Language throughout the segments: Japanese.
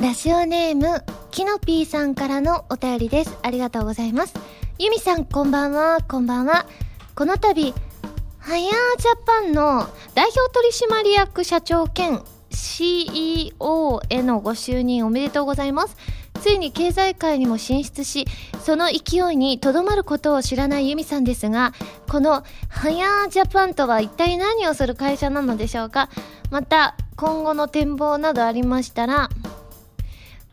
ラジオネーム、キノピーさんからのお便りです。ありがとうございます。ユミさん、こんばんは、こんばんは。この度、ハヤージャパンの代表取締役社長兼 CEO へのご就任おめでとうございます。ついに経済界にも進出し、その勢いにとどまることを知らないユミさんですが、このハヤージャパンとは一体何をする会社なのでしょうかまた、今後の展望などありましたら、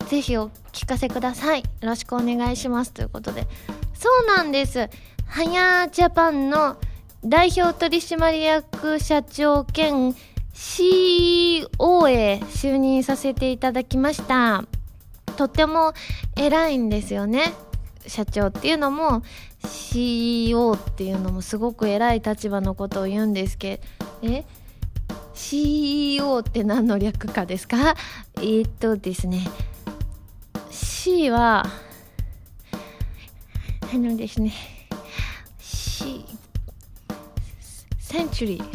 ぜひお聞かせください。よろしくお願いします。ということで。そうなんです。ハヤージャパンの代表取締役社長兼 CEO へ就任させていただきました。とっても偉いんですよね。社長っていうのも CEO っていうのもすごく偉い立場のことを言うんですけど、え CEO って何の略かですか？えー、っとですね C はあのですね C センチュリー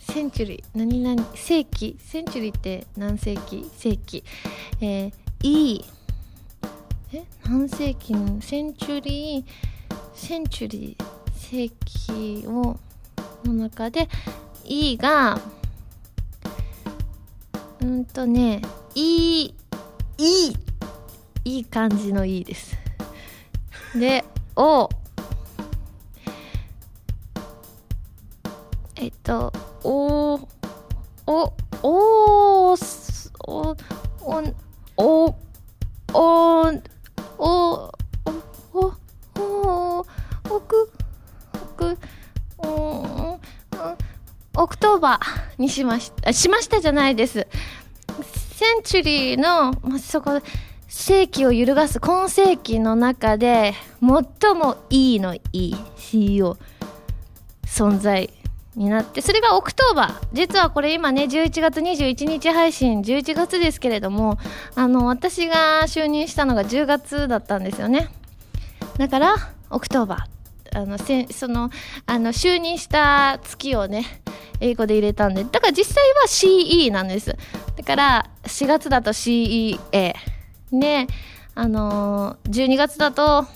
センチュリー何々世紀センチュリーって何世紀？世紀。えー、E え？何世紀の？センチュリーセンチュリー世紀をの中で E がうんとねいいいい感じのいいです。でお。えっとおおおおおおおおおおおおくくおオクトーバーにしましたしましたじゃないです。 Century の、まあ、そこ世紀を揺るがす今世紀の中で最もいいのいい CEO 存在になってそれが October。実はこれ今ね11月21日配信11月ですけれどもあの私が就任したのが10月だったんですよね。だから October。あのせそのあの就任した月をね英語で入れたんで。だから実際は CE なんです。だから4月だと CEA であのー、12月だと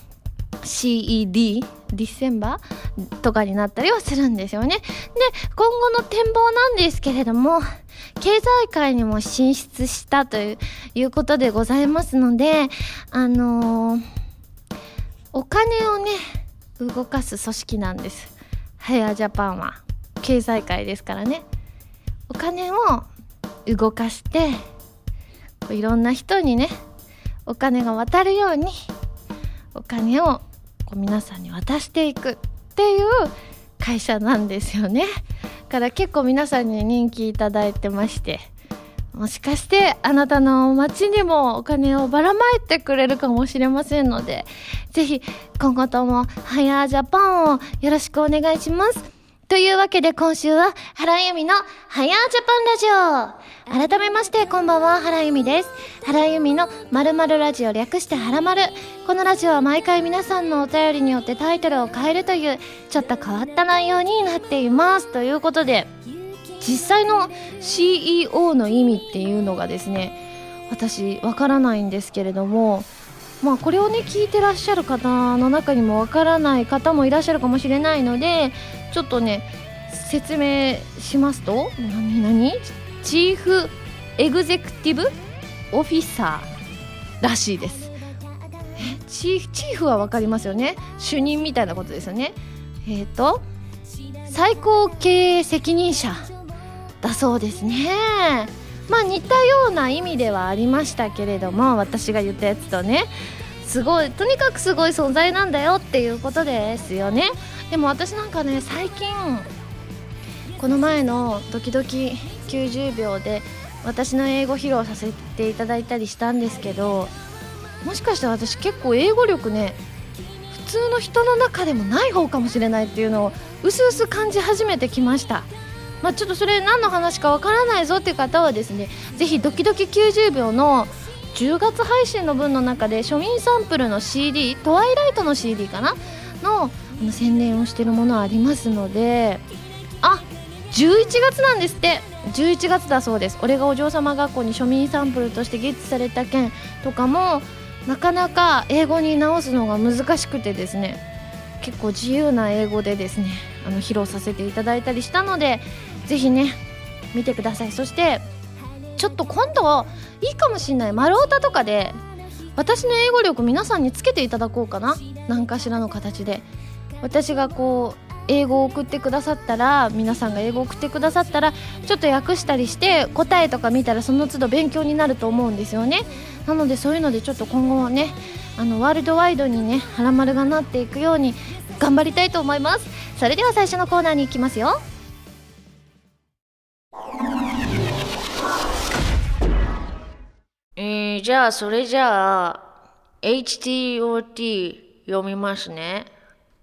CED December とかになったりはするんですよね。で、今後の展望なんですけれども、経済界にも進出したということでございますので、あのー、お金をね、動かす組織なんです。ハヤジャパンは。経済界ですからね。お金を動かして、いろんな人にね、お金が渡るように、お金をこう皆さんに渡していくっていう会社なんですよね。から結構皆さんに人気いただいてまして、もしかしてあなたの街にもお金をばらまいてくれるかもしれませんので、ぜひ今後ともハヤージャパンをよろしくお願いします。というわけで今週は原由美のハヤージャパンラジオ。改めましてこんばんは原由美です。原由美の〇〇ラジオ略して原丸このラジオは毎回皆さんのお便りによってタイトルを変えるというちょっと変わった内容になっています。ということで実際の CEO の意味っていうのがですね私わからないんですけれどもまあこれをね聞いてらっしゃる方の中にもわからない方もいらっしゃるかもしれないのでちょっとね説明しますと何何？チーフエグゼクティブオフィサーらしいです。チーフチーフは分かりますよね？主任みたいなことですよね？えっ、ー、と最高経営責任者だそうですね。まあ似たような意味ではありましたけれども私が言ったやつとねすごいとにかくすごい存在なんだよっていうことですよね。でも私なんかね最近この前の「ドキドキ90秒」で私の英語披露させていただいたりしたんですけどもしかしたら私結構英語力ね普通の人の中でもない方かもしれないっていうのをうすうす感じ始めてきました。まあ、ちょっとそれ何の話かわからないぞっていう方はですねぜひドキドキ90秒の10月配信の分の中で庶民サンプルの CD トワイライトの CD かな？の宣伝をしているものありますのであ11月なんですって。11月だそうです。俺がお嬢様学校に庶民サンプルとしてゲットされた件とかもなかなか英語に直すのが難しくてですね結構自由な英語でですねあの披露させていただいたりしたのでぜひね見てください。そしてちょっと今度いいかもしんない。丸太とかで私の英語力皆さんにつけていただこうかな。何かしらの形で。私がこう英語を送ってくださったら皆さんが英語を送ってくださったらちょっと訳したりして答えとか見たらその都度勉強になると思うんですよね。なのでそういうのでちょっと今後はねあのワールドワイドにねはらまるがなっていくように頑張りたいと思います。それでは最初のコーナーに行きますよ。えー、じゃあそれじゃあ HTOT 読みますね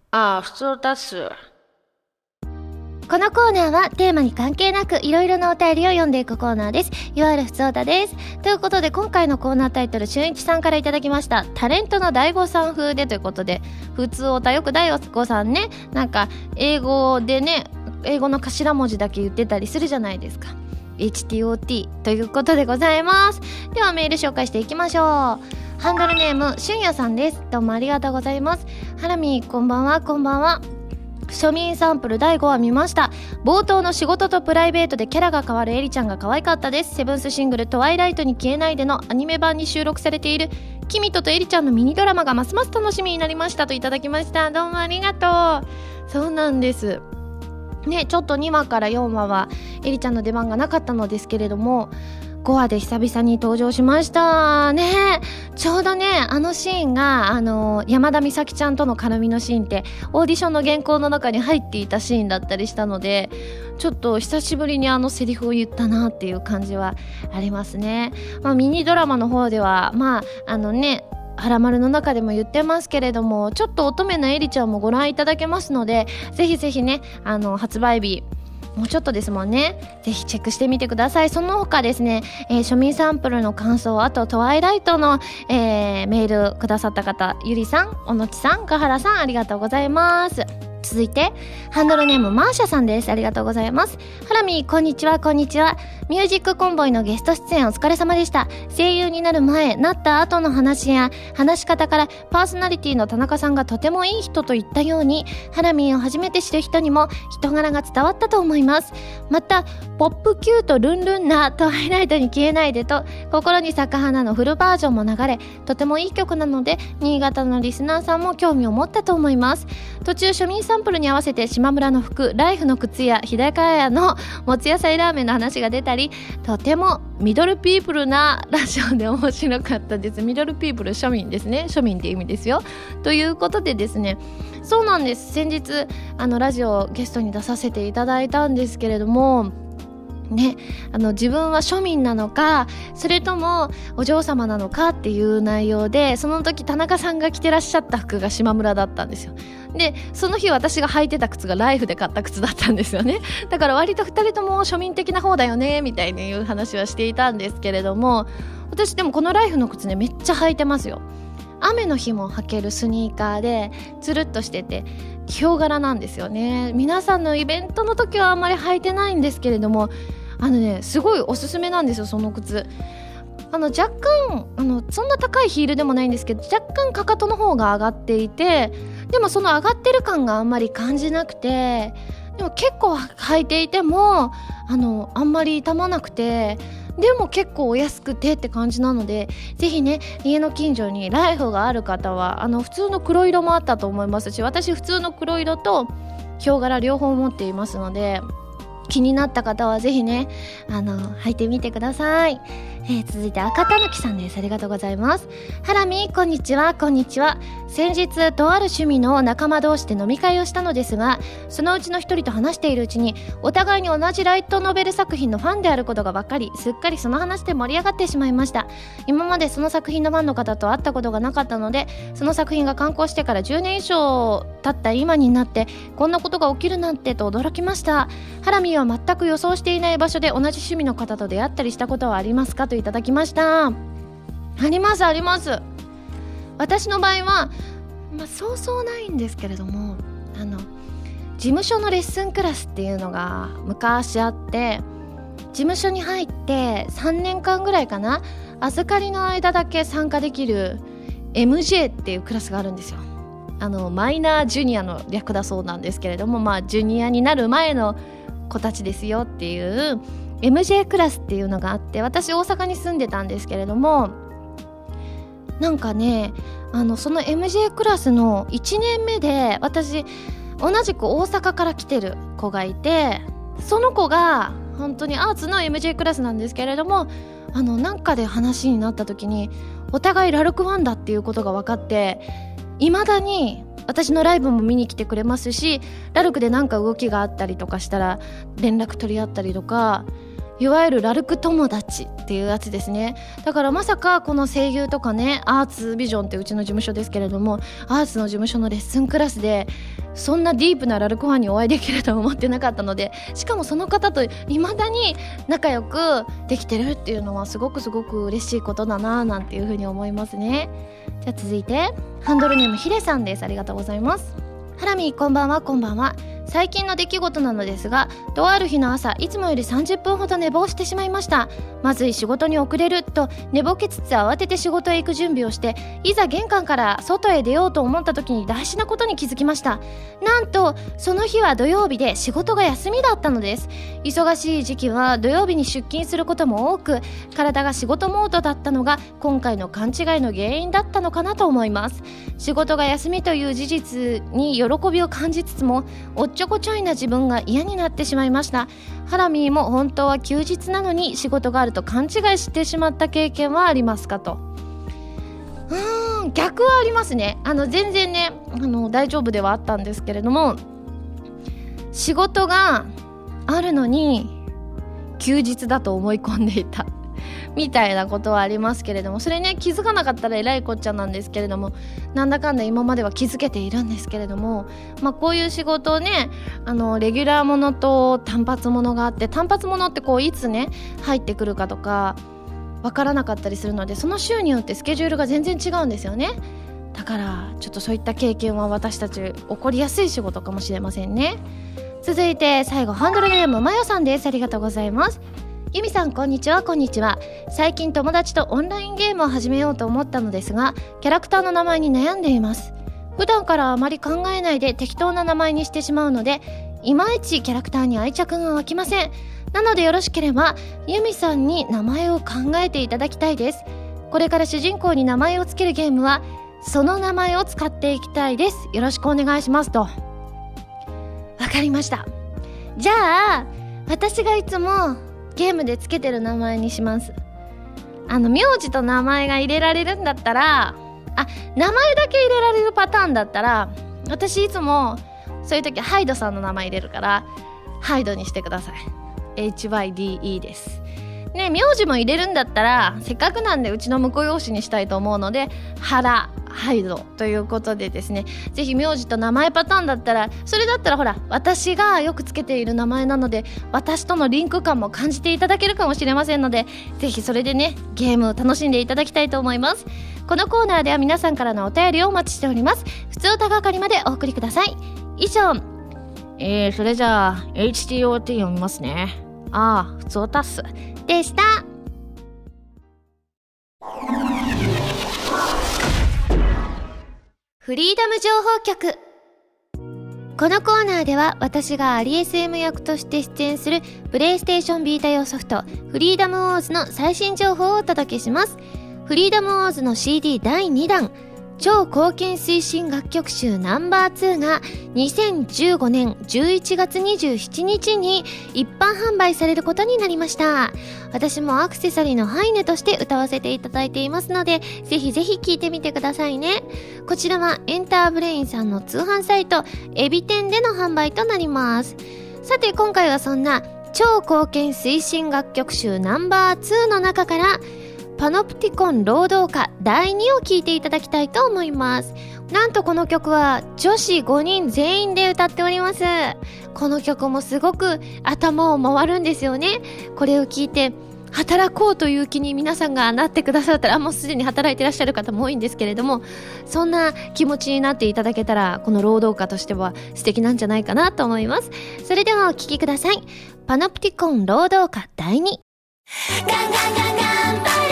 ああ普通だっすこのコーナーはテーマに関係なくいろいろなお便りを読んでいくコーナーです。いわゆるふつおたです。ということで今回のコーナータイトル、しゅんいちさんからいただきました。タレントの大悟さん風でということで、普通おたよく大悟さんね、なんか英語でね、英語の頭文字だけ言ってたりするじゃないですか。HTOT ということでございます。ではメール紹介していきましょう。ハンドルネーム、しゅんやさんです。どうもありがとうございます。ハラミこんばんは、こんばんは。庶民サンプル第5話見ました冒頭の仕事とプライベートでキャラが変わるエリちゃんが可愛かったですセブンスシングル「トワイライトに消えないで」のアニメ版に収録されているキミトとエリちゃんのミニドラマがますます楽しみになりましたといただきましたどうもありがとうそうなんですねちょっと2話から4話はエリちゃんの出番がなかったのですけれども5話で久々に登場しました。ねちょうどねあのシーンがあの山田美咲ちゃんとの絡みのシーンってオーディションの原稿の中に入っていたシーンだったりしたのでちょっと久しぶりにあのセリフを言ったなっていう感じはありますね、まあ、ミニドラマの方ではまああのねはらまるの中でも言ってますけれどもちょっと乙女なエリちゃんもご覧いただけますのでぜひぜひねあの発売日もうちょっとですもんね。ぜひチェックしてみてください。その他ですね、えー、庶民サンプルの感想、あとトワイライトの、えー、メールくださった方、ゆりさん、おのちさん、かはらさん、ありがとうございます。続いて、ハンドルネームマーシャさんです。ありがとうございます。ハラミー、こんにちは、こんにちは。ミュージックコンボイのゲスト出演お疲れ様でした。声優になる前、なった後の話や、話し方から、パーソナリティの田中さんがとてもいい人と言ったように、ハラミーを初めて知る人にも、人柄が伝わったと思います。また、ポップキュートルンルンな、トワイライトに消えないでと、心に咲く花のフルバージョンも流れ、とてもいい曲なので、新潟のリスナーさんも興味を持ったと思います。途中、庶民さんンプルに合わせて島村の服ライフの靴や日高屋のもつ野菜ラーメンの話が出たりとてもミドルピープルなラジオで面白かったです。ミドルピープル庶民ですね。庶民って意味ですよ。ということでですねそうなんです。先日あのラジオをゲストに出させていただいたんですけれどもね、あの自分は庶民なのかそれともお嬢様なのかっていう内容でその時田中さんが着てらっしゃった服が島村だったんですよ。でその日私が履いてた靴がライフで買った靴だったんですよね。だから割と2人とも庶民的な方だよねみたいにいう話はしていたんですけれども私でもこのライフの靴ねめっちゃ履いてますよ。雨の日も履けるスニーカーでつるっとしててヒョウ柄なんですよね。皆さんのイベントの時はあんまり履いてないんですけれどもあのねすごいおすすめなんですよその靴。あの若干あのそんな高いヒールでもないんですけど若干かかとの方が上がっていてでもその上がってる感があんまり感じなくてでも結構履いていてもあのあんまり傷まなくてでも結構お安くてって感じなのでぜひね家の近所にライフがある方はあの普通の黒色もあったと思いますし私普通の黒色とヒョウ柄両方持っていますので気になった方はぜひねあの履いてみてください。えー、続いて赤たぬきさんです。ありがとうございます。ハラミ、こんにちは、こんにちは。先日、とある趣味の仲間同士で飲み会をしたのですが、そのうちの一人と話しているうちに、お互いに同じライトノベル作品のファンであることが分かり、すっかりその話で盛り上がってしまいました。今までその作品のファンの方と会ったことがなかったので、その作品が刊行してから10年以上経った今になって、こんなことが起きるなんてと驚きました。ハラミは全く予想していない場所で同じ趣味の方と出会ったりしたことはありますか？といただきました。ありますあります。私の場合は、まあ、そうそうないんですけれどもあの事務所のレッスンクラスっていうのが昔あって事務所に入って3年間ぐらいかな預かりの間だけ参加できる MJ っていうクラスがあるんですよ。あのマイナージュニアの略だそうなんですけれどもまあジュニアになる前の子たちですよっていう MJ クラスっていうのがあって私大阪に住んでたんですけれどもなんかねあのその MJ クラスの1年目で私同じく大阪から来てる子がいてその子が本当にアーツの MJ クラスなんですけれどもあのなんかで話になった時にお互いラルクワンだっていうことが分かっていまだに私のライブも見に来てくれますしラルクで何か動きがあったりとかしたら連絡取り合ったりとかいわゆるラルク友達っていうやつですね。だからまさかこの声優とかねアーツビジョンってうちの事務所ですけれどもアーツの事務所のレッスンクラスでそんなディープなラルクファンにお会いできるとは思ってなかったのでしかもその方といまだに仲良くできてるっていうのはすごくすごく嬉しいことだななんていうふうに思いますね。じゃあ続いてハンドルネームヒデさんです。ありがとうございます。ハラミこんばんは。こんばんは。最近の出来事なのですがとある日の朝いつもより30分ほど寝坊してしまいました。まずい仕事に遅れると寝ぼけつつ慌てて仕事へ行く準備をしていざ玄関から外へ出ようと思った時に大事なことに気づきました。なんとその日は土曜日で仕事が休みだったのです。忙しい時期は土曜日に出勤することも多く体が仕事モードだったのが今回の勘違いの原因だったのかなと思います。仕事が休みという事実に喜びを感じつつもちょこちょいな自分が嫌になってしまいました。ハラミーも本当は休日なのに仕事があると勘違いしてしまった経験はありますかと。うーん逆はありますね。あの全然ねあの大丈夫ではあったんですけれども仕事があるのに休日だと思い込んでいた。みたいなことはありますけれどもそれね気づかなかったらえらいこっちゃなんですけれどもなんだかんだ今までは気づけているんですけれども、まあ、こういう仕事をねあのレギュラーものと単発ものがあって単発ものってこういつね入ってくるかとかわからなかったりするのでその週によってスケジュールが全然違うんですよね。だからちょっとそういった経験は私たち起こりやすい仕事かもしれませんね。続いて最後ハンドルネームまよさんです。ありがとうございます。ゆみさんこんにちは。こんにちは。最近友達とオンラインゲームを始めようと思ったのですがキャラクターの名前に悩んでいます。普段からあまり考えないで適当な名前にしてしまうのでいまいちキャラクターに愛着が湧きません。なのでよろしければユミさんに名前を考えていただきたいです。これから主人公に名前を付けるゲームはその名前を使っていきたいです。よろしくお願いしますと。わかりました。じゃあ私がいつもゲームでつけてる名前にします。あの名字と名前が入れられるんだったらあ名前だけ入れられるパターンだったら私いつもそういう時ハイドさんの名前入れるからハイドにしてください。HYDE です。ね名字も入れるんだったらせっかくなんでうちの婿養子にしたいと思うので原ハイドということでですねぜひ名字と名前パターンだったらそれだったらほら私がよくつけている名前なので私とのリンク感も感じていただけるかもしれませんのでぜひそれでねゲームを楽しんでいただきたいと思います。このコーナーでは皆さんからのお便りをお待ちしております。普通歌係までお送りください。以上。えー、それじゃあ HTOT 読みますね。ああ普通歌っす。でした。フリーダム情報局。このコーナーでは私がアリ SM 役として出演するプレイステーションビータ用ソフトフリーダムウォーズの最新情報をお届けします。フリーダムウォーズの CD 第2弾超貢献推進楽曲集ナンバー2が2015年11月27日に一般販売されることになりました。私もアクセサリーのハイネとして歌わせていただいていますのでぜひぜひ聴いてみてくださいね。こちらはエンターブレインさんの通販サイトエビ店での販売となります。さて今回はそんな超貢献推進楽曲集ナンバー2の中からパノプティコン労働歌第2を聴いていただきたいと思います。なんとこの曲は女子5人全員で歌っております。この曲もすごく頭を回るんですよね。これを聞いて働こうという気に皆さんがなってくださったらもうすでに働いてらっしゃる方も多いんですけれどもそんな気持ちになっていただけたらこの労働家としては素敵なんじゃないかなと思います。それではお聴きください。パノプティコン労働家第2ガンガンガンガン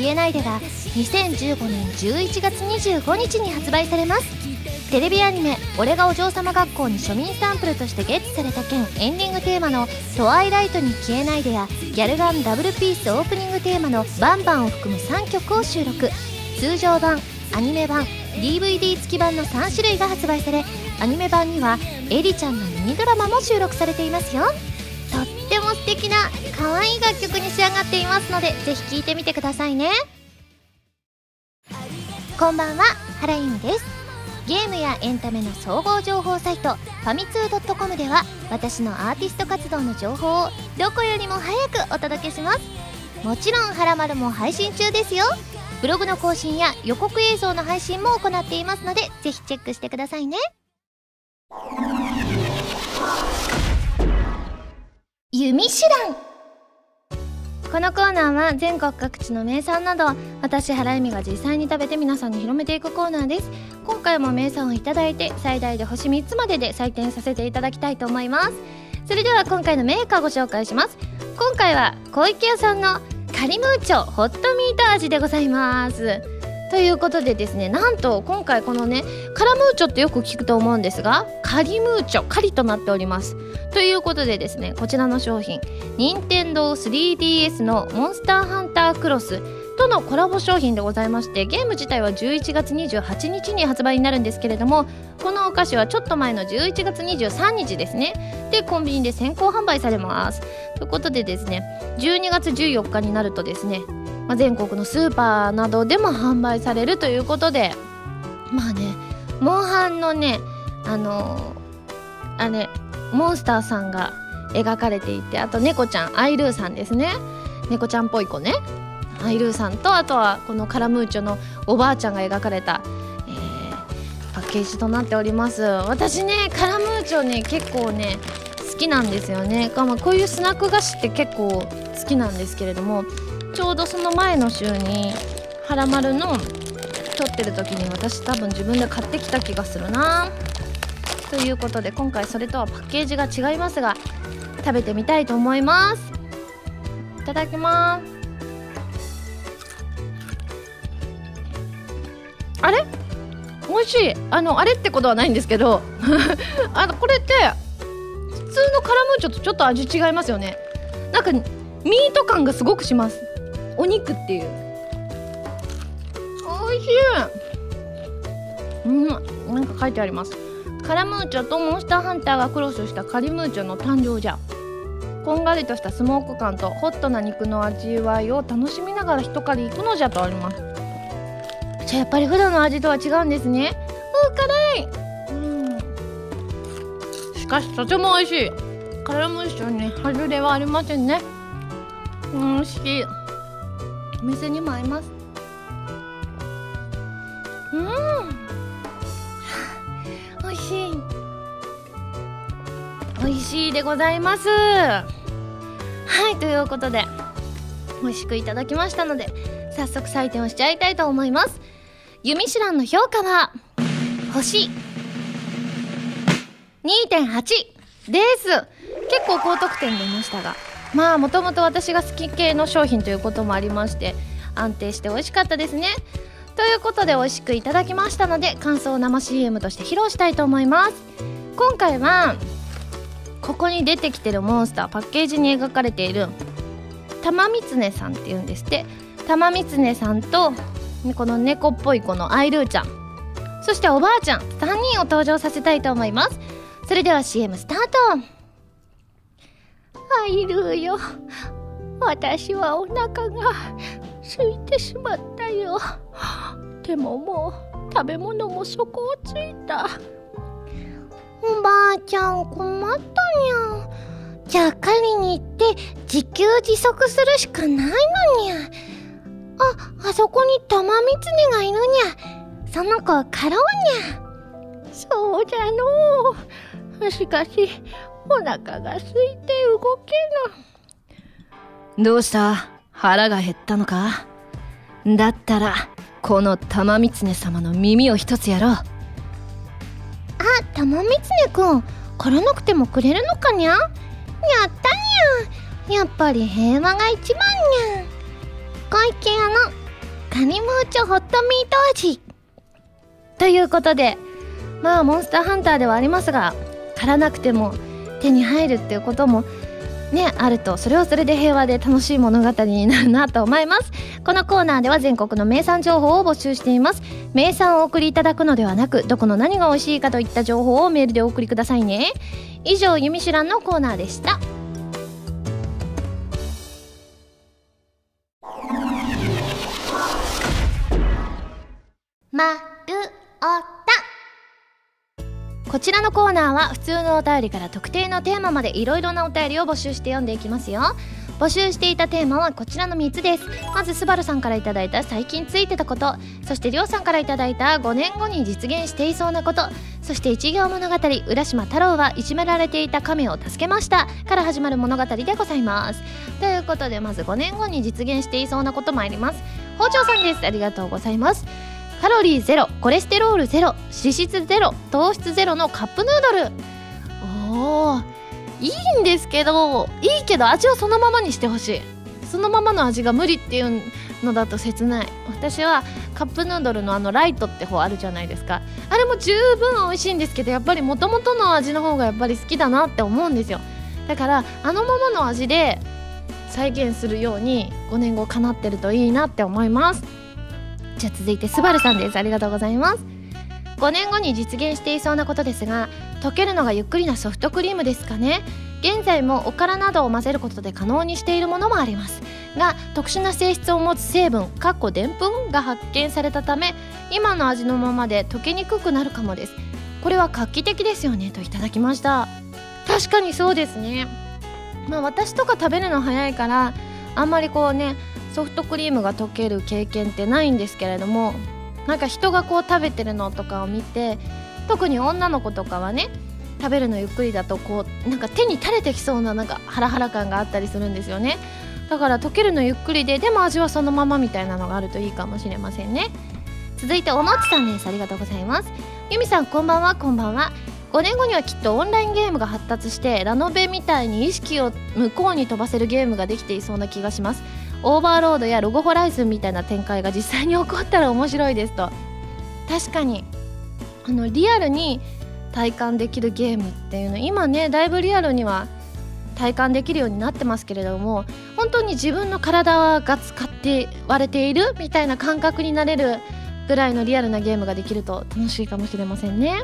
消えないでが2015年11月25日に発売されます。テレビアニメ「俺がお嬢様学校」に庶民サンプルとしてゲットされた件エンディングテーマの「トワイライトに消えないで」やギャルガンダブルピースオープニングテーマの「バンバン」を含む3曲を収録。通常版アニメ版 DVD 付き版の3種類が発売されアニメ版にはエリちゃんのミニドラマも収録されていますよ。ても素敵な可愛い楽曲に仕上がっていますのでぜひ聴いてみてくださいね。こんばんは原由美です。ゲームやエンタメの総合情報サイトファミツー .com では私のアーティスト活動の情報をどこよりも早くお届けします。もちろん「はらまる」も配信中ですよ。ブログの更新や予告映像の配信も行っていますのでぜひチェックしてくださいね。弓手段このコーナーは全国各地の名産など私原由美が実際に食べて皆さんに広めていくコーナーです。今回も名産をいただいて最大で星3つまでで採点させていただきたいと思います。それでは今回のメーカーご紹介します。今回は小池屋さんのカリムーチョホットミート味でございます。ということでですねなんと今回このねカラムーチョってよく聞くと思うんですがカリムーチョカリとなっております。ということでですねこちらの商品任天堂 3DS のモンスターハンタークロスとのコラボ商品でございましてゲーム自体は11月28日に発売になるんですけれどもこのお菓子はちょっと前の11月23日ですね。でコンビニで先行販売されます。ということでですね12月14日になるとですねまあ、全国のスーパーなどでも販売されるということでまあねモンハンのねあのー、あれモンスターさんが描かれていてあと猫ちゃんアイルーさんですね。猫ちゃんっぽい子ね。アイルーさんとあとはこのカラムーチョのおばあちゃんが描かれた、えー、パッケージとなっております。私ねカラムーチョね結構ね好きなんですよね。ま、こういうスナック菓子って結構好きなんですけれどもちょうどその前の週に「はらまる」の撮ってる時に私多分自分で買ってきた気がするな。ということで今回それとはパッケージが違いますが食べてみたいと思います。いただきます。あれ？美味しい。あのあれってことはないんですけど。あのこれって普通のカラムーチョとちょっと味違いますよね。なんかミート感がすごくします。お肉っていう。おいしい。うん。なんか書いてあります。カラムーチョとモンスターハンターがクロスしたカリムーチョの誕生じゃ。こんがりとしたスモーク感とホットな肉の味わいを楽しみながら一狩り行くのじゃとあります。じゃあやっぱり普段の味とは違うんですね。う辛いうん。しかしとても美味しい。カラムーチョに外れはありませんね。うん美味しい。お店にも合います。うん。美味しい。美味しいでございます。はいということで美味しくいただきましたので早速採点をしちゃいたいと思います。ユミシュランの評価は星。2.8です。結構高得点出ましたが。まあもともと私が好き系の商品ということもありまして安定して美味しかったですね。ということで美味しくいただきましたので感想を生 CM として披露したいと思います。今回はここに出てきてるモンスターパッケージに描かれている玉狐さんっていうんですって。玉狐さんとこの猫っぽい子のアイルーちゃん。そしておばあちゃん3人を登場させたいと思います。それでは CM スタート。アイルーよ。私はお腹が空いてしまったよ。でももう食べ物も底をついた。おばあちゃん困ったにゃ。じゃあ狩りに行って自給自足するしかないのにゃ。ああそこに玉狐がいるにゃ。その子を狩ろうにゃ。そうじゃのう。しかしお腹が空いて動けぬどうした？腹が減ったのか？だったらこの玉狐様の耳を一つやろう。あ玉狐くん狩らなくてもくれるのかにゃ？やったにゃ。やっぱり平和が一番にゃ。小池屋のカニムーチョホットミート味。ということでまあモンスターハンターではありますが狩らなくても手に入るっていうこともねあると。それはそれで平和で楽しい物語になるなと思います。このコーナーでは全国の名産情報を募集しています。名産をお送りいただくのではなくどこの何が美味しいかといった情報をメールでお送りくださいね。以上「ゆみしゅらん」のコーナーでした。まるおたこちらのコーナーは普通のお便りから特定のテーマまでいろいろなお便りを募集して読んでいきますよ。募集していたテーマはこちらの3つです。まずスバルさんから頂いた最近ついてたこと。そしてりょうさんから頂いた5年後に実現していそうなこと。そして一行物語浦島太郎はいじめられていた亀を助けました。から始まる物語でございます。ということでまず5年後に実現していそうなこと参ります。包丁さんです。ありがとうございます。カロリーゼロコレステロールゼロ脂質ゼロ糖質ゼロのカップヌードル。おーいいんですけどいいけど味をそのままにしてほしい。そのままの味が無理っていうのだと切ない。私はカップヌードルのあのライトって方あるじゃないですか。あれも十分美味しいんですけどやっぱりもともとの味の方がやっぱり好きだなって思うんですよ。だからあのままの味で再現するように5年後かなってるといいなって思います。じゃあ続いてスバルさんです。ありがとうございます。5年後に実現していそうなことですが溶けるのがゆっくりなソフトクリームですかね。現在もおからなどを混ぜることで可能にしているものもあります。が特殊な性質を持つ成分かっこでんぷんが発見されたため今の味のままで溶けにくくなるかもです。これは画期的ですよねといただきました。確かにそうですね。まあ私とか食べるの早いからあんまりこうねソフトクリームが溶ける経験ってないんですけれどもなんか人がこう食べてるのとかを見て特に女の子とかはね食べるのゆっくりだとこうなんか手に垂れてきそうななんかハラハラ感があったりするんですよね。だから溶けるのゆっくりででも味はそのままみたいなのがあるといいかもしれませんね。続いておのちさんです。ありがとうございます。ゆみさんこんばんはこんばんは。5年後にはきっとオンラインゲームが発達してラノベみたいに意識を向こうに飛ばせるゲームができていそうな気がします。オーバーロードやロゴホライズンみたいな展開が実際に起こったら面白いですと。確かに。あのリアルに体感できるゲームっていうの今ねだいぶリアルには体感できるようになってますけれども本当に自分の体が使って割れているみたいな感覚になれるぐらいのリアルなゲームができると楽しいかもしれませんね。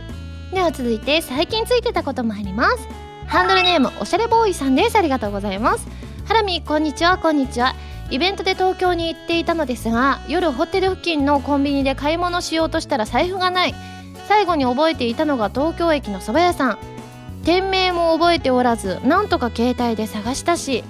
では続いて最近ついてたこと参ります。ハンドルネームおしゃれボーイさんです。ありがとうございます。ハラミこんにちはこんにちは。イベントで東京に行っていたのですが夜ホテル付近のコンビニで買い物しようとしたら財布がない。最後に覚えていたのが東京駅の蕎麦屋さん。店名も覚えておらずなんとか携帯で探したし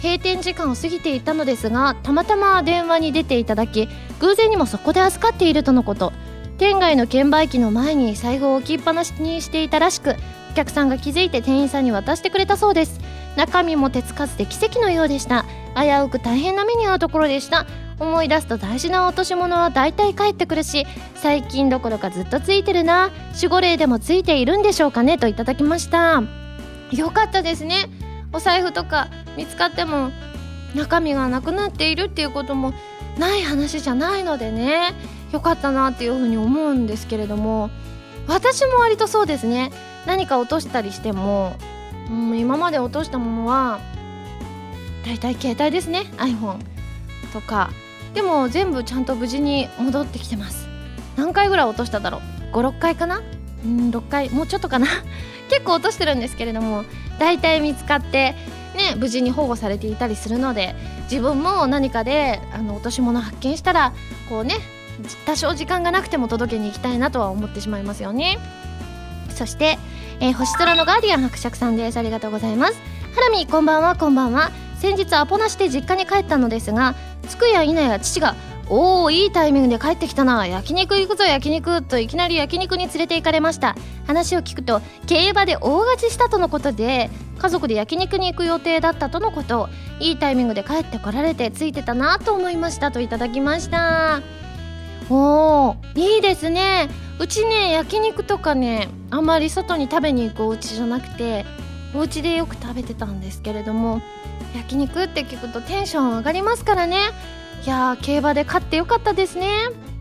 閉店時間を過ぎていたのですがたまたま電話に出ていただき偶然にもそこで預かっているとのこと。店外の券売機の前に財布を置きっぱなしにしていたらしくお客さんが気づいて店員さんに渡してくれたそうです。中身も手つかずで奇跡のようでした。危うく大変な目に遭うところでした。思い出すと大事な落とし物は大体返ってくるし最近どころかずっとついてるな。守護霊でもついているんでしょうかね？といただきました。よかったですね。お財布とか見つかっても中身がなくなっているっていうこともない話じゃないのでね。よかったなっていうふうに思うんですけれども私も割とそうですね。何か落としたりしても、うん、今まで落としたものは大体携帯ですね iPhone とか。でも全部ちゃんと無事に戻ってきてます。何回ぐらい落としただろう？56回かな？うん6回。もうちょっとかな？結構落としてるんですけれども大体見つかってね無事に保護されていたりするので自分も何かであの落とし物発見したらこうね多少時間がなくても届けに行きたいなとは思ってしまいますよね。そして、えー、星空のガーディアン伯爵さんです。ありがとうございます。ハラミこんばんは。こんばんは。先日アポなしで実家に帰ったのですが着くや否や父がおおいいタイミングで帰ってきたな。焼肉行くぞ焼肉といきなり焼肉に連れて行かれました。話を聞くと競馬で大勝ちしたとのことで家族で焼肉に行く予定だったとのこと。いいタイミングで帰ってこられてついてたなと思いました。といただきました。おおいいですね。うちね焼肉とかねあんまり外に食べに行くお家じゃなくてお家でよく食べてたんですけれども焼肉って聞くとテンション上がりますからね。いや競馬で勝ってよかったですね。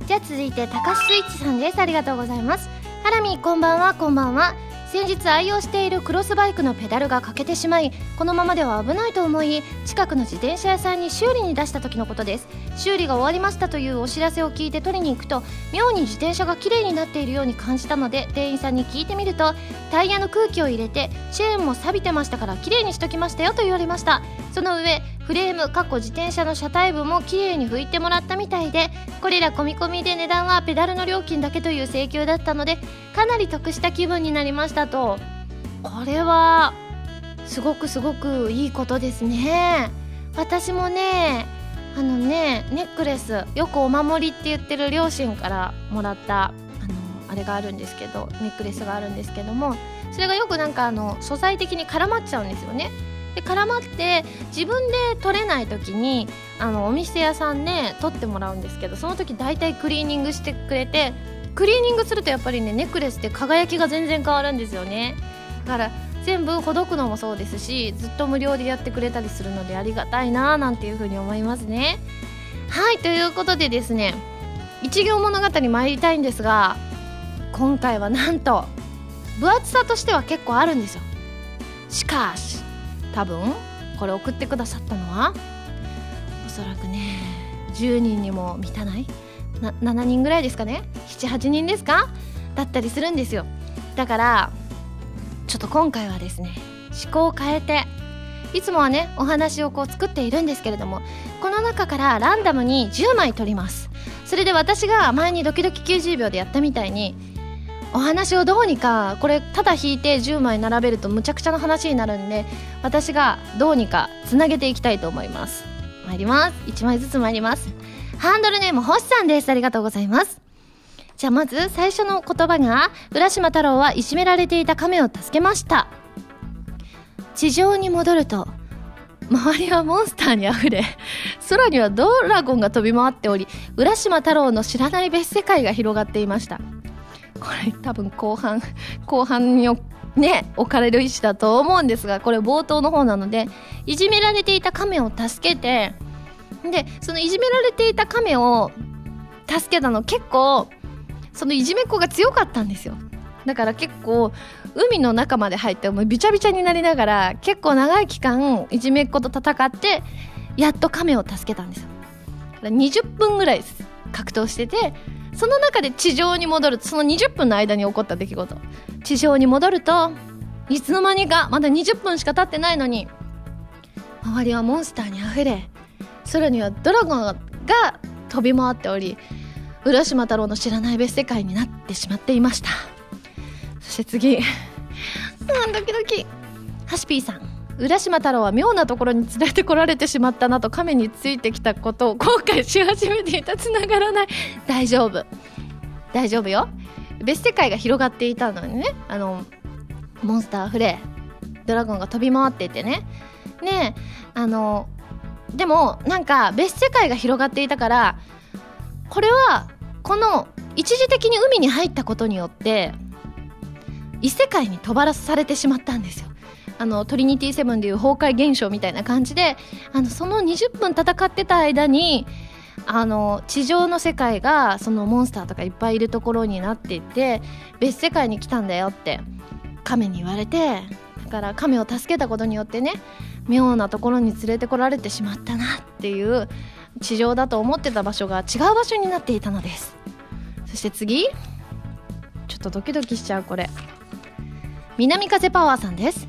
じゃあ続いて高須スイッチさんです。ありがとうございます。ハラミこんばんはこんばんは。先日愛用しているクロスバイクのペダルが欠けてしまいこのままでは危ないと思い近くの自転車屋さんに修理に出した時のことです。修理が終わりましたというお知らせを聞いて取りに行くと妙に自転車が綺麗になっているように感じたので店員さんに聞いてみるとタイヤの空気を入れてチェーンも錆びてましたから綺麗にしときましたよと言われました。その上フレーム過去自転車の車体部も綺麗に拭いてもらったみたいでこれら込み込みで値段はペダルの料金だけという請求だったのでかなり得した気分になりましたと。これはすごくすごくいいことですね。私もねあのねネックレスよくお守りって言ってる両親からもらったあのあれがあるんですけどネックレスがあるんですけどもそれがよくなんかあの素材的に絡まっちゃうんですよね。で絡まって自分で取れない時にあのお店屋さんで取ってもらうんですけどその時大体クリーニングしてくれてクリーニングするとやっぱりねネックレスって輝きが全然変わるんですよね。だから全部ほどくのもそうですしずっと無料でやってくれたりするのでありがたいななんていうふうに思いますね。はいということでですね一行物語参りたいんですが今回はなんと分厚さとしては結構あるんですよ。しかし多分これ送ってくださったのはおそらくね10人にも満たないな7人ぐらいですかね78人ですかだったりするんですよ。だからちょっと今回はですね思考を変えていつもはねお話をこう作っているんですけれどもこの中からランダムに10枚取ります。それで私が前にドキドキ90秒でやったみたいにお話をどうにかこれただ引いて10枚並べるとむちゃくちゃな話になるんで私がどうにかつなげていきたいと思います。参ります。1枚ずつ参ります。ハンドルネーム星さんです。ありがとうございます。じゃあまず最初の言葉が浦島太郎はいじめられていた亀を助けました。地上に戻ると周りはモンスターにあふれ空にはドラゴンが飛び回っており浦島太郎の知らない別世界が広がっていました。これ多分後半 後半にね置かれる石だと思うんですがこれ冒頭の方なのでいじめられていた亀を助けてでそのいじめられていた亀を助けたの結構そのいじめっ子が強かったんですよ。だから結構海の中まで入ってもうびちゃびちゃになりながら結構長い期間いじめっ子と戦ってやっと亀を助けたんですよ。20分ぐらい格闘しててその中で地上に戻るその20分の間に起こった出来事。地上に戻るといつの間にかまだ20分しか経ってないのに周りはモンスターにあふれ空にはドラゴンが飛び回っており浦島太郎の知らない別世界になってしまっていました。そして次。ドキドキ。ハシピーさん。浦島太郎は妙なところに連れてこられてしまったなと亀についてきたことを後悔し始めていたつながらない。大丈夫。大丈夫よ。別世界が広がっていたのにね。あのモンスターあふれドラゴンが飛び回っていてね。ねあのでもなんか別世界が広がっていたからこれはこの一時的に海に入ったことによって異世界に飛ばらされてしまったんですよ。あのトリニティセブンでいう崩壊現象みたいな感じであのその20分戦ってた間にあの地上の世界がそのモンスターとかいっぱいいるところになっていって別世界に来たんだよって亀に言われてだから亀を助けたことによってね妙なところに連れてこられてしまったなっていう地上だと思ってた場所が違う場所になっていたのです。そして次ちょっとドキドキしちゃうこれ。南風パワーさんです。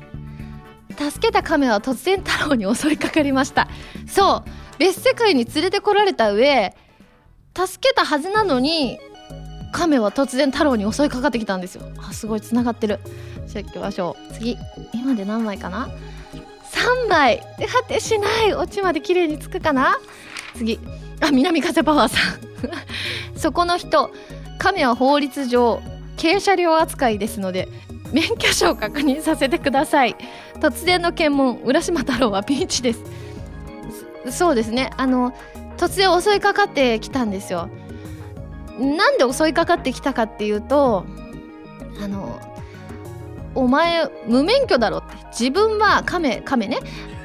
助けた亀は突然太郎に襲いかかりました。そう別世界に連れてこられた上助けたはずなのに亀は突然太郎に襲いかかってきたんですよ。あすごいつながってる。じゃあ行きましょう。次。今で何枚かな？3枚。で果てしない。オチまで綺麗につくかな？次。あ南風パワーさん。そこの人。亀は法律上軽車両扱いですので免許証を確認させてください。突然の検問浦島太郎はピンチです。そうですね。あの突然襲いかかってきたんですよ。なんで襲いかかってきたかっていうとあのお前無免許だろって。自分は亀亀ね。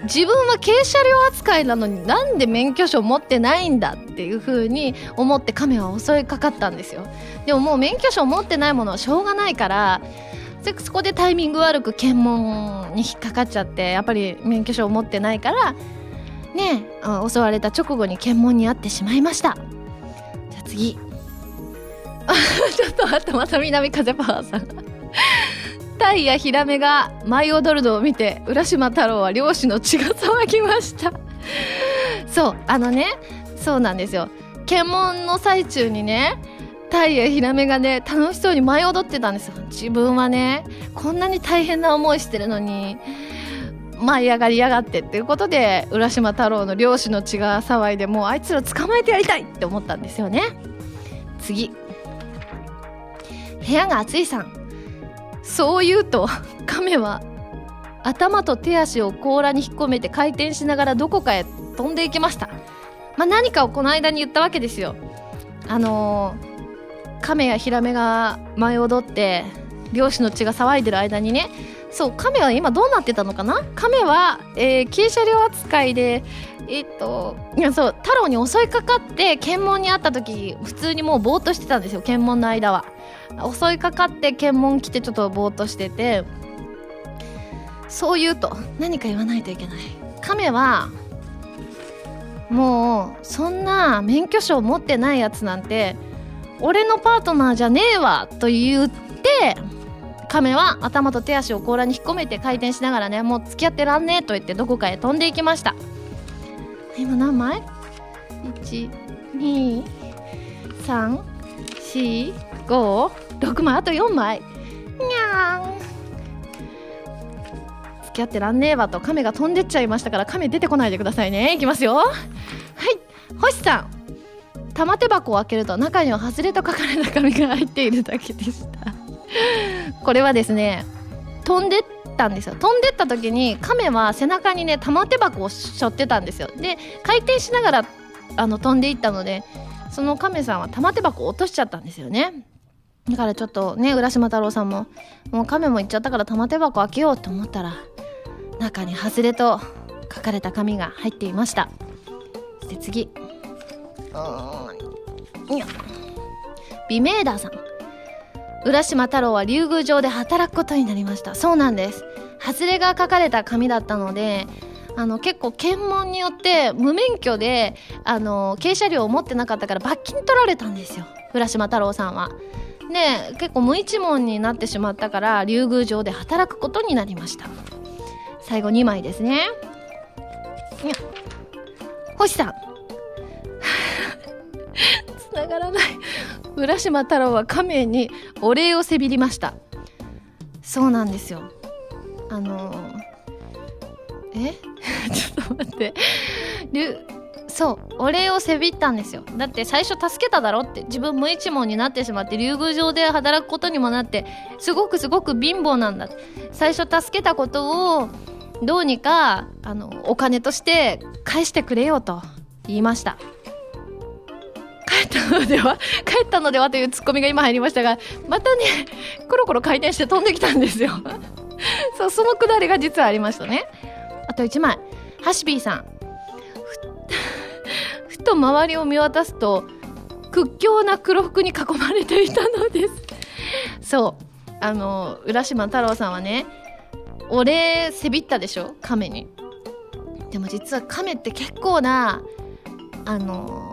自分は軽車両扱いなのになんで免許証持ってないんだっていう風に思って亀は襲いかかったんですよ。でももう免許証持ってないものはしょうがないからそこでタイミング悪く検問に引っかかっちゃってやっぱり免許証を持ってないからね襲われた直後に検問に遭ってしまいました。じゃあ次。ちょっと待ってまた南風パワーさんタイやヒラメが舞い踊るのを見て浦島太郎は漁師の血が騒ぎました。そうあのねそうなんですよ。検問の最中にねタイやヒラメがね楽しそうに舞い踊ってたんですよ。自分はねこんなに大変な思いしてるのに舞い上がりやがってっていうことで浦島太郎の漁師の血が騒いでもうあいつら捕まえてやりたいって思ったんですよね。次。部屋が暑いさん。そう言うと亀は頭と手足を甲羅に引っ込めて回転しながらどこかへ飛んでいきました、まあ、何かをこの間に言ったわけですよ。あのー、亀やヒラメが舞い踊って漁師の血が騒いでる間にね。そう亀は今どうなってたのかな？亀は、えー、軽車両扱いでえっといやそう太郎に襲いかかって検問にあった時普通にもうぼーっとしてたんですよ検問の間は。襲いかかって検問来てちょっとぼーっとしてて。そう言うと何か言わないといけない。亀はもうそんな免許証持ってないやつなんて俺のパートナーじゃねえわと言って亀は頭と手足を甲羅に引っ込めて回転しながらねもう付き合ってらんねえと言ってどこかへ飛んでいきました。今何枚 ?12345 枚。あと4枚。にゃーん。付き合ってらんねえわと亀が飛んでっちゃいましたから亀出てこないでくださいね。いきますよ。はい。星さん。玉手箱を開けると中には外れと書かれた紙が入っているだけでした。これはですね飛んでったんですよ。飛んでった時に亀は背中にね玉手箱を背負ってたんですよ。で回転しながらあの飛んでいったのでその亀さんは玉手箱を落としちゃったんですよね。だからちょっとね浦島太郎さんももう亀も行っちゃったから玉手箱開けようと思ったら中に「外れ」と書かれた紙が入っていました。そして次。うん美明ダーさん。浦島太郎は竜宮城で働くことになりました。そうなんです。外れが書かれた紙だったのであの結構検問によって無免許であの軽車両を持ってなかったから罰金取られたんですよ。浦島太郎さんは。で結構無一文になってしまったから竜宮城で働くことになりました。最後2枚ですね。星さん。繋がらない。浦島太郎は亀にお礼をせびりました。そうなんですよ。あのー、え？ちょっと待って。そうお礼をせびったんですよ。だって最初助けただろって自分無一文になってしまって竜宮城で働くことにもなってすごくすごく貧乏なんだ最初助けたことをどうにかあのお金として返してくれよと言いました。帰ったのでは？帰ったのではというツッコミが今入りましたがまたねコロコロ回転して飛んできたんですよ。そうそのくだりが実はありましたね。あと1枚。ハシビーさん。ふ と周りを見渡すと屈強な黒服に囲まれていたのです。そう。あの浦島太郎さんはねお礼せびったでしょ？亀に。でも実は亀って結構なあの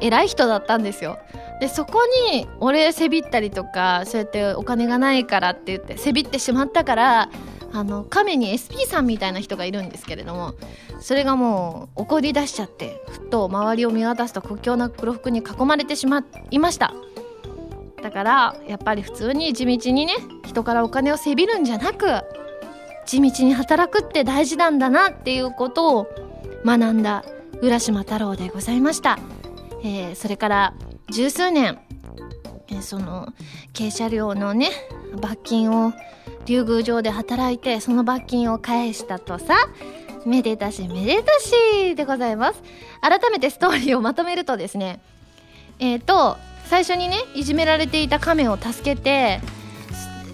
偉い人だったんですよ。でそこにお礼せびったりとかそうやってお金がないからって言ってせびってしまったからあの亀に SP さんみたいな人がいるんですけれどもそれがもう怒り出しちゃってふっと周りを見渡すと屈強な黒服に囲まれてしまいました。だからやっぱり普通に地道にね人からお金をせびるんじゃなく地道に働くって大事なんだなっていうことを学んだ浦島太郎でございました、えー、それから十数年、えー、その軽車両のね罰金を竜宮城で働いてその罰金を返したとさめでたしめでたしでございます。改めてストーリーをまとめるとですねえっ、ー、と最初にねいじめられていた亀を助けて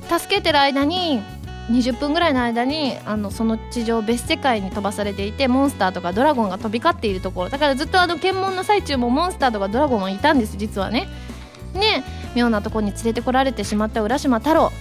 助けてる間に20分ぐらいの間にあのその地上別世界に飛ばされていてモンスターとかドラゴンが飛び交っているところ。だからずっとあの検問の最中もモンスターとかドラゴンはいたんです実はね。ね妙なとこに連れてこられてしまった浦島太郎。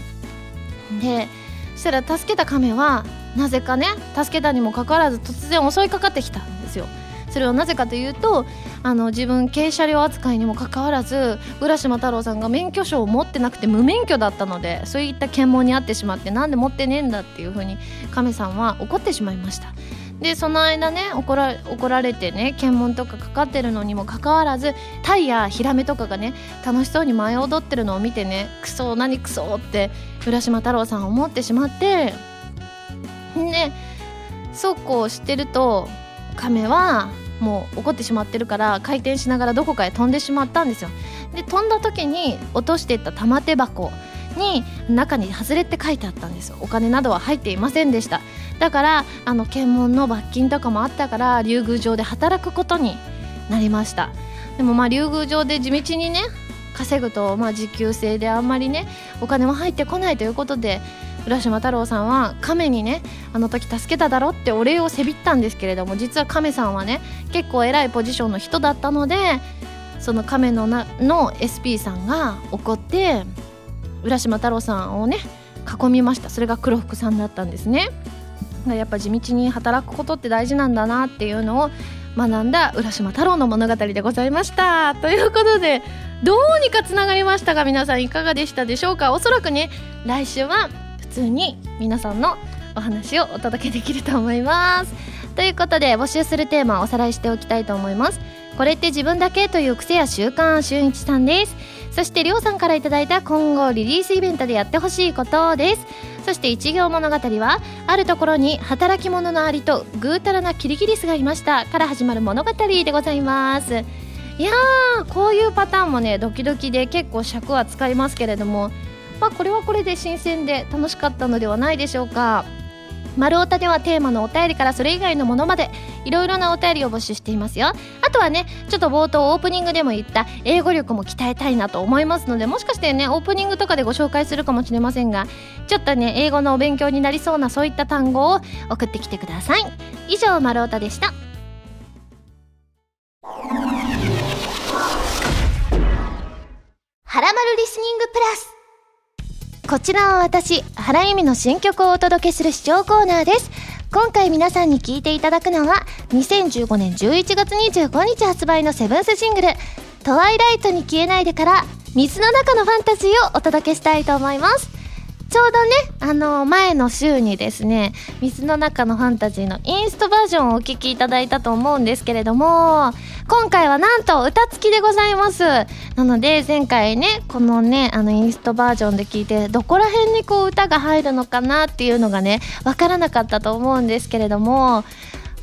でそしたら助けた亀はなぜかね助けたにもかかわらず突然襲いかかってきたんですよ。それはなぜかというとあの自分軽車両扱いにもかかわらず浦島太郎さんが免許証を持ってなくて無免許だったのでそういった検問にあってしまってなんで持ってねえんだっていうふうに亀さんは怒ってしまいました。でその間ね怒ら怒られてね検問とかかかってるのにもかかわらずタイやヒラメとかがね楽しそうに舞い踊ってるのを見てねクソ何クソって浦島太郎さん思ってしまってでそうこうしてると亀はもう怒ってしまってるから回転しながらどこかへ飛んでしまったんですよ。で飛んだ時に落としていった玉手箱に中に外れって書いてあったんですよ。お金などは入っていませんでした。だからあの検問の罰金とかもあったから竜宮城で働くことになりました。でもまあ竜宮城で地道にね稼ぐとまあ時給制であんまりねお金も入ってこないということで浦島太郎さんは亀にねあの時助けただろってお礼をせびったんですけれども実は亀さんはね結構偉いポジションの人だったのでその亀のなの SP さんが怒って浦島太郎さんをね囲みました。それが黒福さんだったんですね。やっぱ地道に働くことって大事なんだなっていうのを学んだ浦島太郎の物語でございました。ということでどうにかつながりましたが皆さんいかがでしたでしょうか？おそらくね来週は通に皆さんのお話をお届けできると思います。ということで募集するテーマをおさらいしておきたいと思います。これって自分だけという癖や習慣俊一さんです。そしてりょうさんからいただいた今後リリースイベントでやってほしいことです。そして一行物語はあるところに働き者のアリとぐうたらなキリギリスがいましたから始まる物語でございます。いやーこういうパターンもねドキドキで結構尺は使いますけれどもまあこれはこれで新鮮で楽しかったのではないでしょうか。丸太ではテーマのお便りからそれ以外のものまでいろいろなお便りを募集していますよ。あとはねちょっと冒頭オープニングでも言った英語力も鍛えたいなと思いますのでもしかしてねオープニングとかでご紹介するかもしれませんがちょっとね英語のお勉強になりそうなそういった単語を送ってきてください。以上丸太でした。はらまるリスニングプラス。こちらは私、原由美の新曲をお届けする視聴コーナーです。今回皆さんに聴いていただくのは、2015年11月25日発売のセブンスシングル、トワイライトに消えないでから、水の中のファンタジーをお届けしたいと思います。ちょうどね、あの、前の週にですね、水の中のファンタジーのインストバージョンをお聴きいただいたと思うんですけれども、今回はなんと歌付きでございます。なので、前回ね、このね、あの、インストバージョンで聞いて、どこら辺にこう歌が入るのかなっていうのがね、わからなかったと思うんですけれども、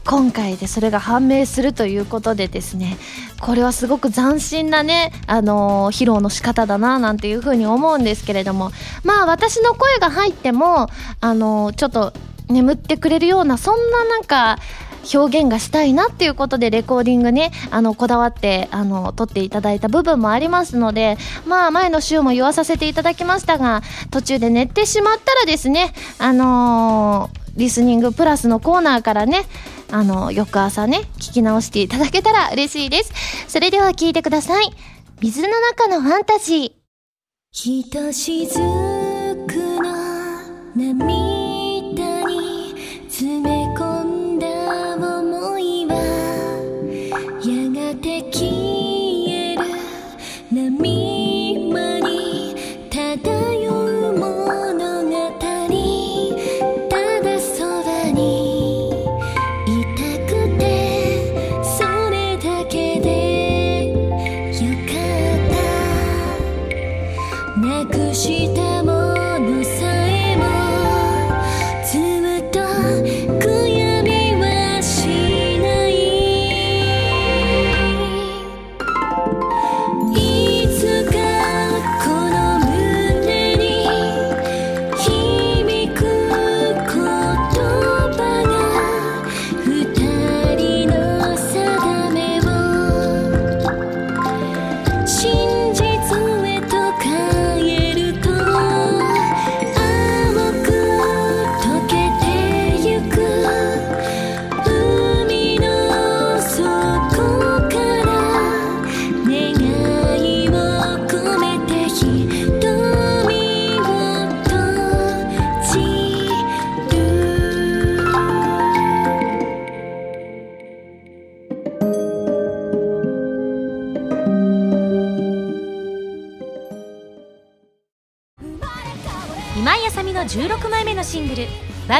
今回でそれが判明するということでですねこれはすごく斬新なね、あのー、披露の仕方だななんていうふうに思うんですけれどもまあ私の声が入っても、あのー、ちょっと眠ってくれるようなそんななんか表現がしたいなっていうことでレコーディングね、あの、こだわって、あの、撮っていただいた部分もありますので、まあ、前の週も言わさせていただきましたが、途中で寝てしまったらですね、あのー、リスニングプラスのコーナーからね、あの、翌朝ね、聞き直していただけたら嬉しいです。それでは聞いてください。水の中のファンタジー。ひとしずくの波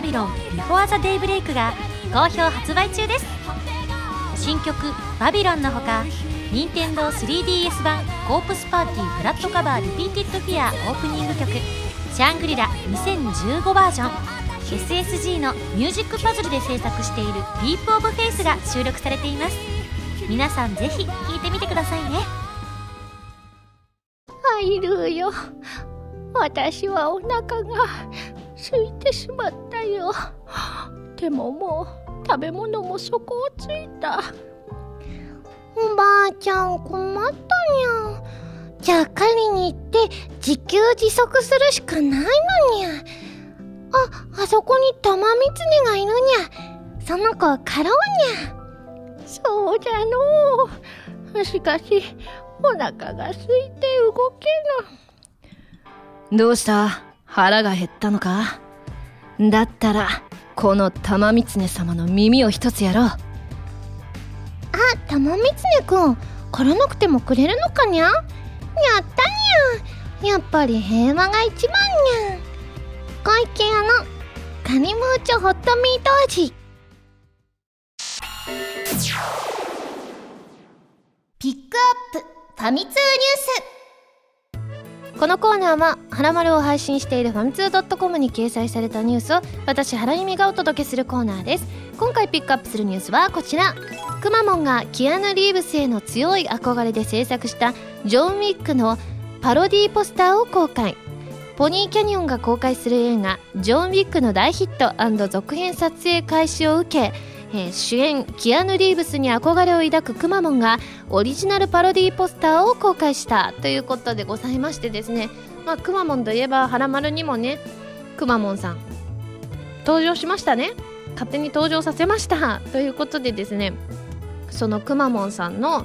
ビロン Before the Daybreak」が好評発売中です。新曲「バビロン」のほか任天堂 3DS 版「コープスパーティー Blood Covered Repeated Fear」オープニング曲「シャングリラ2015バージョン」SSG のミュージックパズルで制作している「 Deep of Faith が収録されています。皆さんぜひ聴いてみてくださいね。入るよ。私はお腹が空いてしまった。でももう食べ物も底をついた。おばあちゃん困ったにゃじゃあ狩りに行って自給自足するしかないのにゃああそこに玉ミツネがいるにゃその子を狩ろうにゃそうじゃのう。しかしお腹が空いて動けぬ。どうした？腹が減ったのか？だったら、この玉狐様の耳を一つやろう。あ、玉みつねくん、狩らなくてもくれるのかにゃ？やったにゃ。やっぱり平和が一番にゃ。小池屋のカニムーチョホットミート味。ピックアップファミ通ニュースこのコーナーは、はらまるを配信しているファミツー .com に掲載されたニュースを、私、原由美がお届けするコーナーです。今回ピックアップするニュースはこちら。くまモンがキアヌ・リーブスへの強い憧れで制作したジョン・ウィックのパロディーポスターを公開。ポニーキャニオンが公開する映画「ジョン・ウィック」の大ヒット続編撮影開始を受け、えー主演キアヌ・リーブスに憧れを抱くくまモンがオリジナルパロディーポスターを公開したということでございましてですね。まくまモンといえば「はらまる」にもねくまモンさん登場しましたね。勝手に登場させましたということでですね。そのくまモンさんの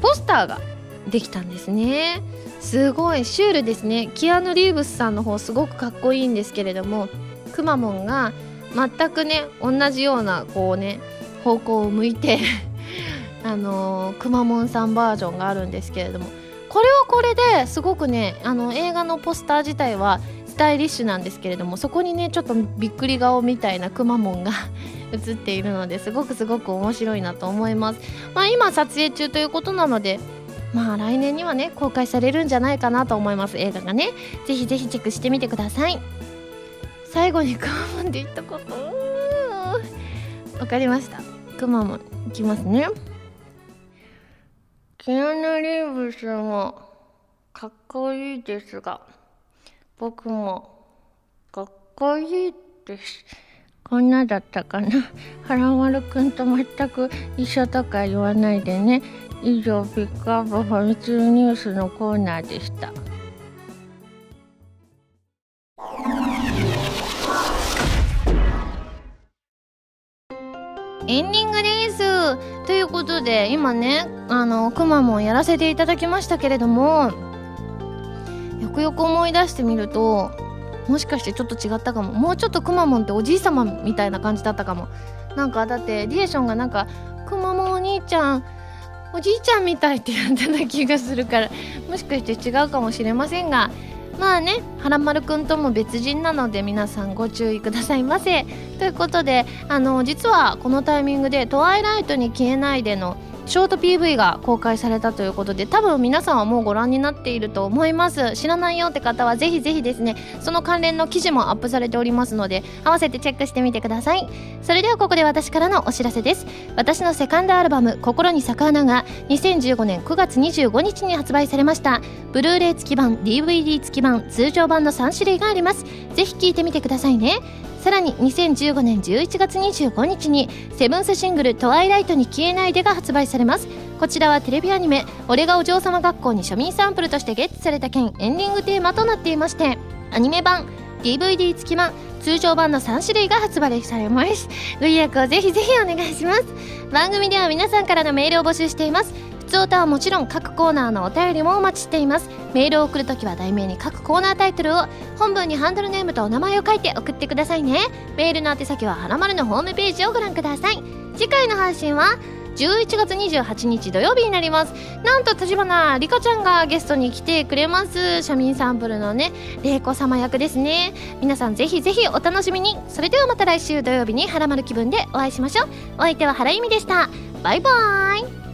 ポスターができたんですね。すごいシュールですね。キアヌ・リーブスさんの方すごくかっこいいんですけれどもくまモンが全くね同じようなこうね方向を向いて あのくまモンさんバージョンがあるんですけれどもこれはこれですごくねあの映画のポスター自体はスタイリッシュなんですけれどもそこにねちょっとびっくり顔みたいなくまモンが 映っているのですごくすごく面白いなと思います。まあ今撮影中ということなのでまあ来年にはね公開されるんじゃないかなと思います。映画がね。ぜひぜひチェックしてみてください。最後にくまモンで言ったこと？わかりました。くまモンいきますね。キアヌ・リーブスもかっこいいですが僕もかっこいいです。こんなだったかな。原丸くんと全く一緒とか言わないでね。以上ピックアップファミ通ニュースのコーナーでした。エンディングです。ということで今ねあのくまモンやらせていただきましたけれどもよくよく思い出してみるともしかしてちょっと違ったかも。もうちょっとくまモンっておじいさまみたいな感じだったかも。なんかだってリエーションがなんか「くまモンお兄ちゃんおじいちゃんみたい」って言ってた気がするからもしかして違うかもしれませんがまあね、はらまるくんとも別人なので皆さんご注意くださいませ。ということで、あの、実はこのタイミングでトワイライトに消えないでのショート PV が公開されたということで多分皆さんはもうご覧になっていると思います。知らないよって方はぜひぜひですねその関連の記事もアップされておりますので合わせてチェックしてみてください。それではここで私からのお知らせです。私のセカンドアルバム「心に咲く花」が2015年9月25日に発売されました。ブルーレイ付き版 DVD 付き版通常版の3種類があります。ぜひ聴いてみてくださいね。さらに2015年11月25日にセブンスシングル「トワイライトに消えないで」が発売されます。こちらはテレビアニメ「俺がお嬢様学校」に庶民サンプルとしてゲットされた件エンディングテーマとなっていましてアニメ版 DVD 付き版通常版の3種類が発売されます。ご予約をぜひぜひお願いします。番組では皆さんからのメールを募集しています。普通歌はもちろん各コーナーのお便りもお待ちしていますメールを送るときは題名に各コーナータイトルを本文にハンドルネームとお名前を書いて送ってくださいねメールの宛先ははらまるのホームページをご覧ください次回の配信は11月28日土曜日になりますなんと立花里香ちゃんがゲストに来てくれます庶民サンプルのね玲子様役ですね皆さんぜひぜひお楽しみにそれではまた来週土曜日にはらまる気分でお会いしましょうお相手は原由美でしたバイバーイ